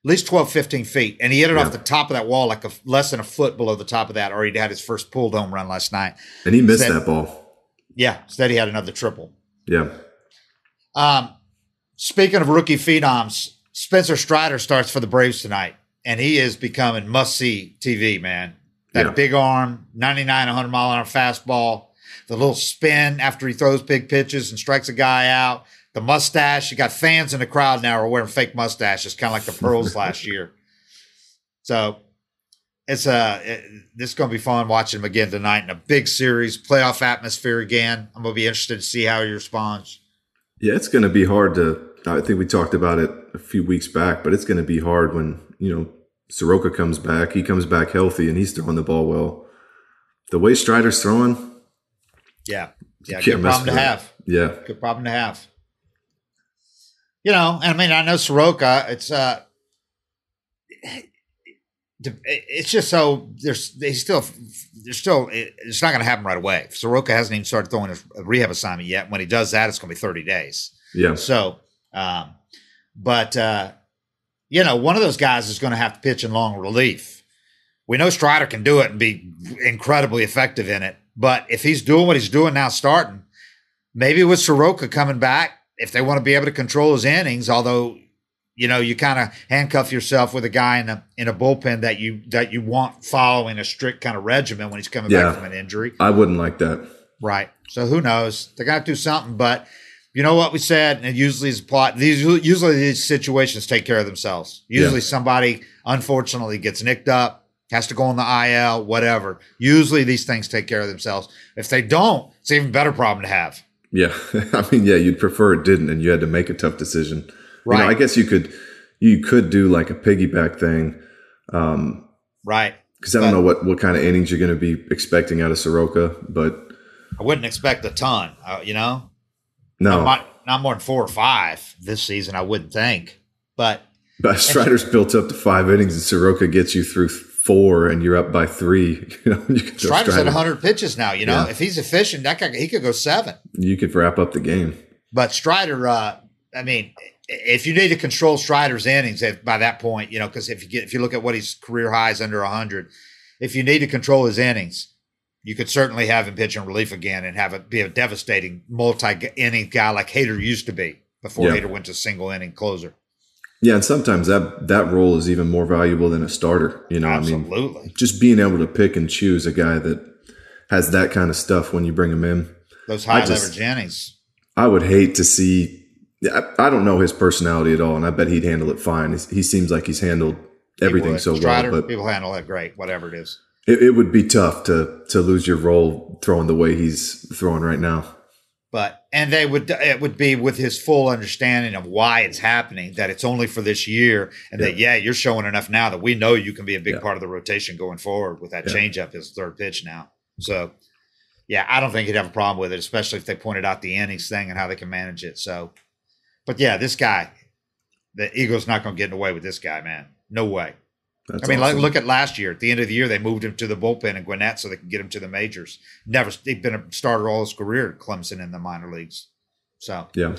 at least 12, 15 feet. And he hit it Yeah. off the top of that wall, like a, less than a foot below the top of that, or he had his first pulled home run last night. And he missed That- that ball. Yeah, instead he had another triple. Yeah, Um, speaking of rookie phenoms, Spencer Strider starts for the Braves tonight, and he is becoming must see TV, man. That Yeah. big arm, 99, 100 mile an hour fastball, the little spin after he throws big pitches and strikes a guy out, the mustache. You got fans in the crowd now are wearing fake mustaches, kind of like the Pearls <laughs> last year. So it's uh, it, this is going to be fun watching him again tonight in a big series, playoff atmosphere again. I'm going to be interested to see how he responds. yeah, it's going to be hard to. I think we talked about it a few weeks back, but it's going to be hard when you know Soroka comes back. He comes back healthy and he's throwing the ball well. The way Strider's throwing, Yeah. Yeah. Good problem to have. yeah, Good problem to have. You know, and I mean, I know Soroka, it's, uh, it's just so there's they still there's still it's not going to happen right away. Soroka hasn't even started throwing a rehab assignment yet. When he does that, it's going to be 30 days. yeah, So, um, but uh, you know, one of those guys is going to have to pitch in long relief. We know Strider can do it and be incredibly effective in it. But if he's doing what he's doing now, starting, maybe with Soroka coming back, if they want to be able to control his innings, although you know you kind of handcuff yourself with a guy in a in a bullpen that you that you want following a strict kind of regimen when he's coming Yeah. back from an injury. I wouldn't like that. Right. So who knows? They got to do something, but you know what we said, and usually is plot. These usually these situations take care of themselves. Usually Yeah. somebody unfortunately gets nicked up, has to go on the IL, whatever. Usually these things take care of themselves. If they don't, it's an even better problem to have. Yeah, <laughs> I mean, yeah, you'd prefer it didn't, and you had to make a tough decision. You know, Right. I guess you could you could do like a piggyback thing um, Right. because I don't know what what kind of innings you're going to be expecting out of Soroka, but I wouldn't expect a ton. Uh, you know, no, not, not more than four or five this season. I wouldn't think, but but Strider's built up to five innings, and Soroka gets you through four, and you're up by three. <laughs> You know, you Strider's at 100 pitches now. You know, Yeah. if he's efficient, that guy, he could go seven. You could wrap up the game. But Strider, uh, I mean, if you need to control Strider's innings if, by that point, you know, because if you get if you look at what his career highs under hundred, if you need to control his innings, you could certainly have him pitch in relief again and have it be a devastating multi-inning guy like Hader used to be before Yeah. Hader went to single inning closer. Yeah, and sometimes that that role is even more valuable than a starter. You know, what I mean, just being able to pick and choose a guy that has that kind of stuff when you bring him in. those high I just- leverage innings. I would hate to see. I, I don't know his personality at all, and I bet he'd handle it fine. He's, he seems like he's handled everything so Strider, well, but people handle it great, whatever it is. It, it would be tough to to lose your role throwing the way he's throwing right now. but and they would it would be with his full understanding of why it's happening that it's only for this year and that yeah you're showing enough now that we know you can be a big Yeah. part of the rotation going forward with that Yeah. changeup his third pitch now mm-hmm. so yeah i don't think he'd have a problem with it especially if they pointed out the innings thing and how they can manage it so but yeah this guy the eagles not going to get away with this guy man no way That's I mean, awesome. like, look at last year. At the end of the year, they moved him to the bullpen in Gwinnett so they could get him to the majors. Never, he'd been a starter all his career at Clemson in the minor leagues. So, yeah,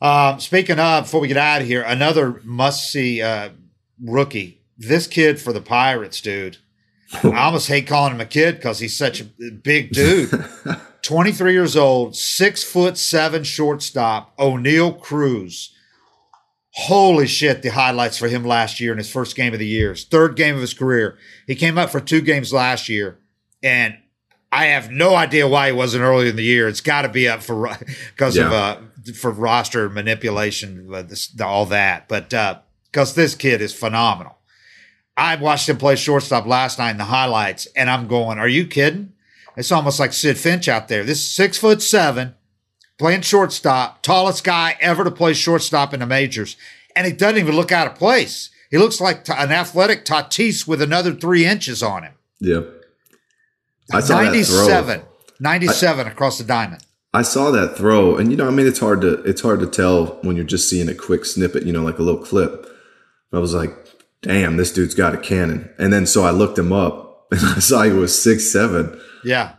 Um, speaking of, before we get out of here, another must see uh, rookie. This kid for the Pirates, dude. I <laughs> almost hate calling him a kid because he's such a big dude. <laughs> 23 years old, six foot seven shortstop, Oneil Cruz. Holy shit, the highlights for him last year in his first game of the year, his third game of his career. He came up for two games last year, and I have no idea why he wasn't early in the year. It's got to be up for because of uh, for roster manipulation, uh, this, all that. But uh because this kid is phenomenal. I watched him play shortstop last night in the highlights, and I'm going, "Are you kidding?" It's almost like Sidd Finch out there. This is six foot seven, playing shortstop, tallest guy ever to play shortstop in the majors, and he doesn't even look out of place. He looks like an athletic Tatis with another three inches on him. Yep. I saw that 97, throw. 97 across the diamond. I saw that throw, and you know, I mean, it's hard to it's hard to tell when you're just seeing a quick snippet, you know, like a little clip. I was like, "Damn, this dude's got a cannon." And then so I looked him up, <laughs> and I saw he was six seven. Yeah,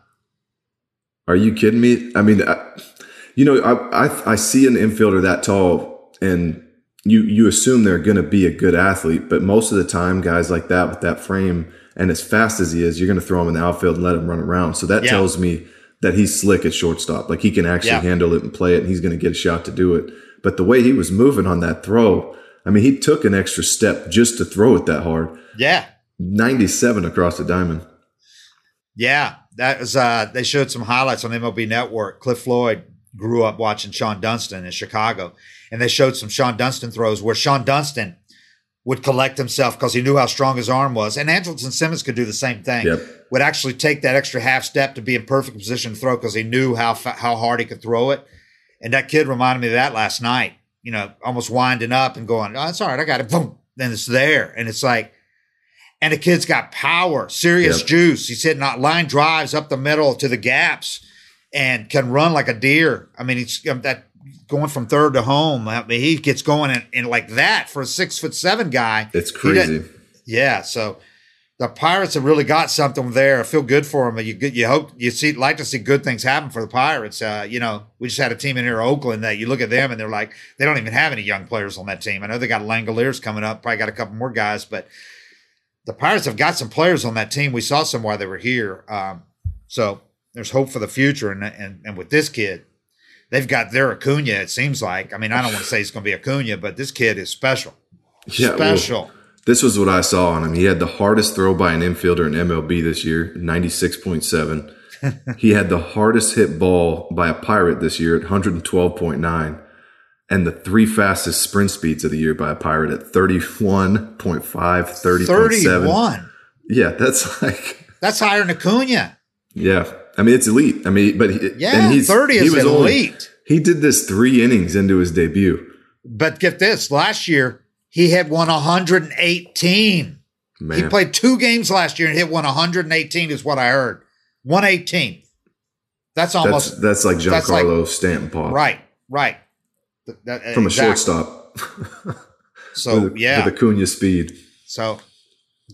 Are you kidding me? I mean, I, you know, I, I I see an infielder that tall, and you you assume they're going to be a good athlete, but most of the time, guys like that with that frame and as fast as he is, you're going to throw him in the outfield and let him run around. So that Yeah. tells me that he's slick at shortstop. Like he can actually Yeah. handle it and play it, and he's going to get a shot to do it. But the way he was moving on that throw, I mean, he took an extra step just to throw it that hard. yeah, 97 across the diamond. yeah. That was. Uh, they showed some highlights on MLB Network. Cliff Floyd grew up watching Shawon Dunston in Chicago, and they showed some Shawon Dunston throws where Shawon Dunston would collect himself because he knew how strong his arm was, and Andrelton Simmons could do the same thing. Yep. Would actually take that extra half step to be in perfect position to throw because he knew how how hard he could throw it. And that kid reminded me of that last night. You know, almost winding up and going, "Oh, it's all right, I got it." Boom, then it's there, and it's like, and the kid's got power, serious Yep. juice. He's hitting line drives up the middle to the gaps, and can run like a deer. I mean, he's um, that going from third to home. I mean, he gets going in, in like that for a six foot seven guy. It's crazy. yeah, so the Pirates have really got something there. I feel good for them. You you hope you see like to see good things happen for the Pirates. Uh, you know, we just had a team in here, Oakland, that you look at them and they're like they don't even have any young players on that team. I know they got Langeliers coming up, probably got a couple more guys, but the Pirates have got some players on that team. We saw some while they were here, um, so there's hope for the future. And and and with this kid, they've got their Acuna. It seems like. I mean, I don't want to say he's going to be Acuna, but this kid is special. Yeah, well, special. This was what I saw on him. He had the hardest throw by an infielder in MLB this year, 96.7. <laughs> he had the hardest hit ball by a Pirate this year at 112.9. And the three fastest sprint speeds of the year by a Pirate at 31.5, 30.7. 31. Yeah, that's <laughs> like, That's higher than Acuna. yeah. I mean, it's elite. I mean, but he, Yeah, 30 is elite. he did this three innings into his debut. But get this, last year he had won 118. Man, He played two games last year and hit one 118 is what I heard. 118. That's almost that's like that's like- Giancarlo Stanton Paul. right, right. Th- that- From a exactly. shortstop. <laughs> So with, yeah, with Acuna speed. so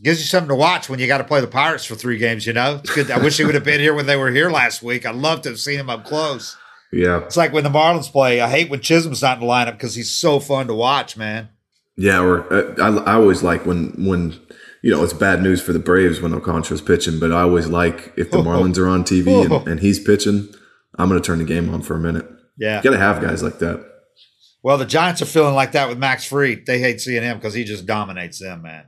gives you something to watch when you got to play the Pirates for three games. You know, it's good. I wish he would have been here when they were here last week. I'd love to have seen him up close. Yeah, It's like when the Marlins play. I hate when Chisholm's not in the lineup because he's so fun to watch, man. yeah. Or uh, I, I always like when when you know it's bad news for the Braves when Alcantara's pitching, but I always like if the Marlins are on TV and, and he's pitching, I'm going to turn the game on for a minute. Yeah. You got to have guys like that. Well, the Giants are feeling like that with Max Fried. They hate seeing him because he just dominates them, man.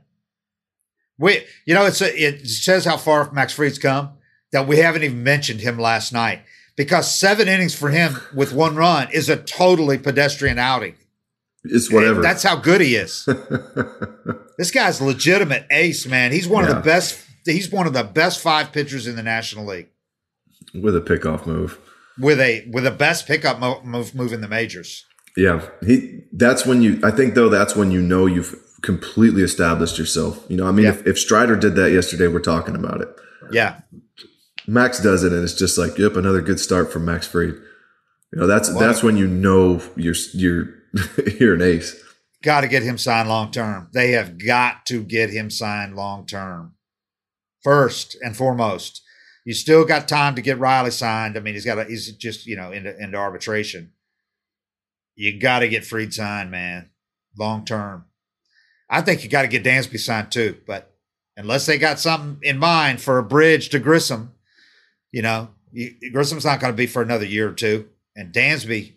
We, you know, it's a, it says how far Max Fried's come that we haven't even mentioned him last night because seven innings for him with one run is a totally pedestrian outing. It's whatever. That's how good he is. <laughs> this guy's legitimate ace, man. He's one of the best. He's one of the best five pitchers in the National League with a pickoff move. with a with the best pickup mo- move move in the majors. Yeah, he. That's when you. I think though that's when you know you've completely established yourself. You know, I mean, Yeah. if, if Strider did that yesterday, we're talking about it. Yeah, Max does it, and it's just like, yep, another good start from Max Fried. You know, that's that's when you know you're you're <laughs> you're an ace. got to get him signed long term. They have got to get him signed long term. First and foremost, you still got time to get Riley signed. I mean, he's got a, he's just you know into into arbitration. you got to get Fried signed, man, long term. I think you got to get Dansby signed too, but unless they got something in mind for a bridge to Grissom, you know, you, Grissom's not going to be for another year or two. And Dansby,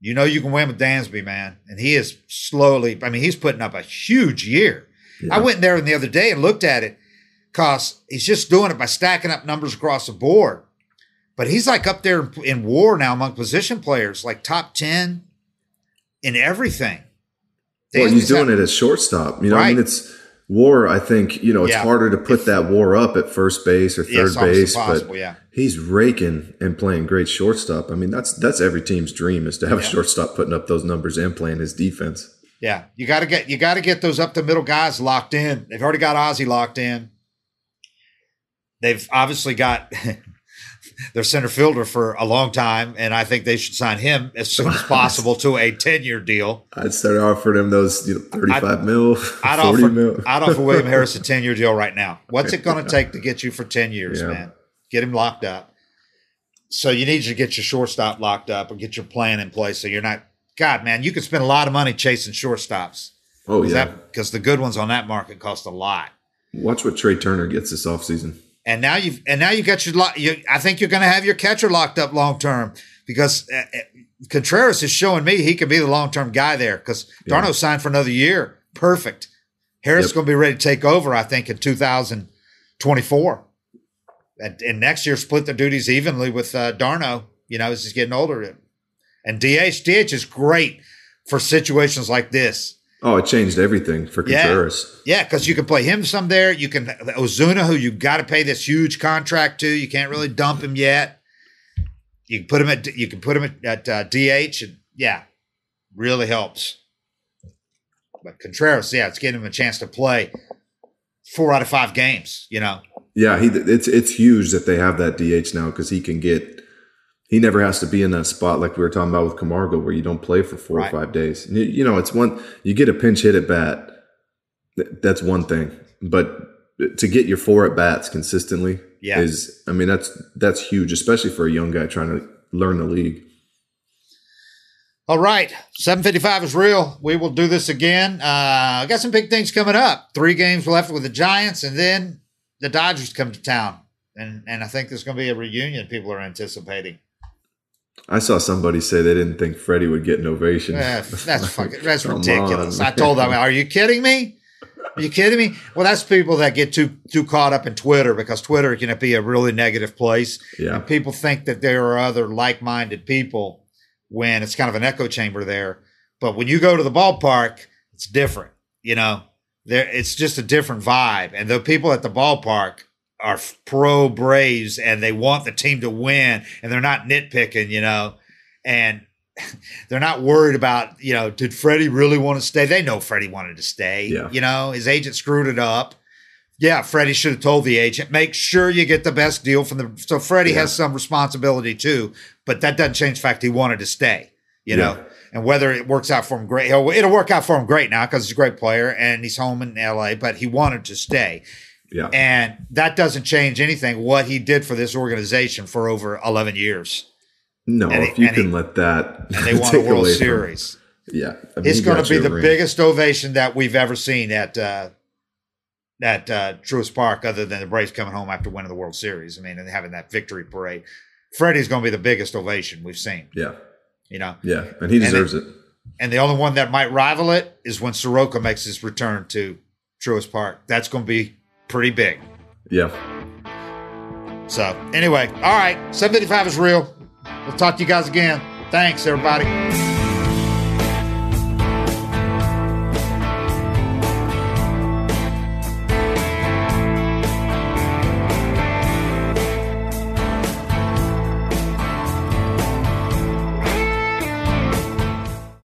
you know, you can win with Dansby, man. And he is slowly, I mean, he's putting up a huge year. Yeah. I went there the other day and looked at it because he's just doing it by stacking up numbers across the board. But he's like up there in war now among position players, like top 10 in everything. Well, he's doing it as shortstop. You know, right. I mean, it's war. I think, you know, it's yeah. harder to put if, that war up at first base or third base, but yeah. he's raking and playing great shortstop. I mean, that's, that's every team's dream is to have yeah. a shortstop putting up those numbers and playing his defense. Yeah. You got to get, you got to get those up the middle guys locked in. They've already got Ozzie locked in. They've obviously got <laughs> their center fielder for a long time, and I think they should sign him as soon as possible to a ten year deal. I'd start offering him those you know, thirty five mil, I'd offer mil. I'd offer William <laughs> Harris a ten year deal right now. What's it going to take to get you for ten years, yeah. man? Get him locked up. So you need to get your shortstop locked up and get your plan in place so you're not. God, man, you could spend a lot of money chasing shortstops. Oh yeah, because the good ones on that market cost a lot. Watch what Trea Turner gets this offseason and now you've and now you got your you, I think you're going to have your catcher locked up long term because uh, uh, Contreras is showing me he could be the long term guy there because yeah. d'Arnaud signed for another year. Perfect. Harris yep. going to be ready to take over. I think in 2024, and, and, next year split the duties evenly with uh, d'Arnaud. You know, as he's getting older, and DH DH is great for situations like this Oh, it changed everything for Contreras. Yeah, because yeah, you can play him some there. You can Ozuna, who you got to pay this huge contract to. You can't really dump him yet. You can put him at you can put him at, at uh, DH, and yeah, really helps. But Contreras, yeah, it's getting him a chance to play four out of five games. You know. Yeah, he it's it's huge that they have that DH now because he can get he never has to be in that spot like we were talking about with Camargo, where you don't play for four right. or five days. You know, it's one you get a pinch hit at bat. That's one thing, but to get your four at bats consistently yeah. is, I mean, that's that's huge, especially for a young guy trying to learn the league. All right, 755 is real. We will do this again. Uh, I got some big things coming up. Three games left with the Giants, and then the Dodgers come to town, and and I think there's going to be a reunion. People are anticipating. I saw somebody say they didn't think Freddie would get an ovation. Uh, <laughs> that's fucking that's ridiculous. On, I told them, "Are you kidding me? Are you kidding me?" Well, that's people that get too too caught up in Twitter because Twitter can be a really negative place. Yeah, and people think that there are other like minded people when it's kind of an echo chamber there. But when you go to the ballpark, it's different. You know, there it's just a different vibe, and the people at the ballpark are pro Braves and they want the team to win and they're not nitpicking, you know, and <laughs> they're not worried about, you know, did Freddie really want to stay? They know Freddie wanted to stay. Yeah. You know, his agent screwed it up. Yeah, Freddie should have told the agent, make sure you get the best deal from the. So Freddie yeah. has some responsibility too, but that doesn't change the fact he wanted to stay, you yeah. know, and whether it works out for him great, it'll, it'll work out for him great now because he's a great player and he's home in LA, but he wanted to stay. Yeah. And that doesn't change anything what he did for this organization for over 11 years. No, and if he, you can he, let that. And they won a World Series. From, yeah. I mean, it's going to be the ring. biggest ovation that we've ever seen at uh, at uh, Truist Park, other than the Braves coming home after winning the World Series. I mean, and having that victory parade. Freddie's going to be the biggest ovation we've seen. Yeah. You know? Yeah. And he deserves and it, it. And the only one that might rival it is when Soroka makes his return to Truist Park. That's going to be pretty big. Yeah. So, anyway, all right. 755 is real. We'll talk to you guys again. Thanks, everybody.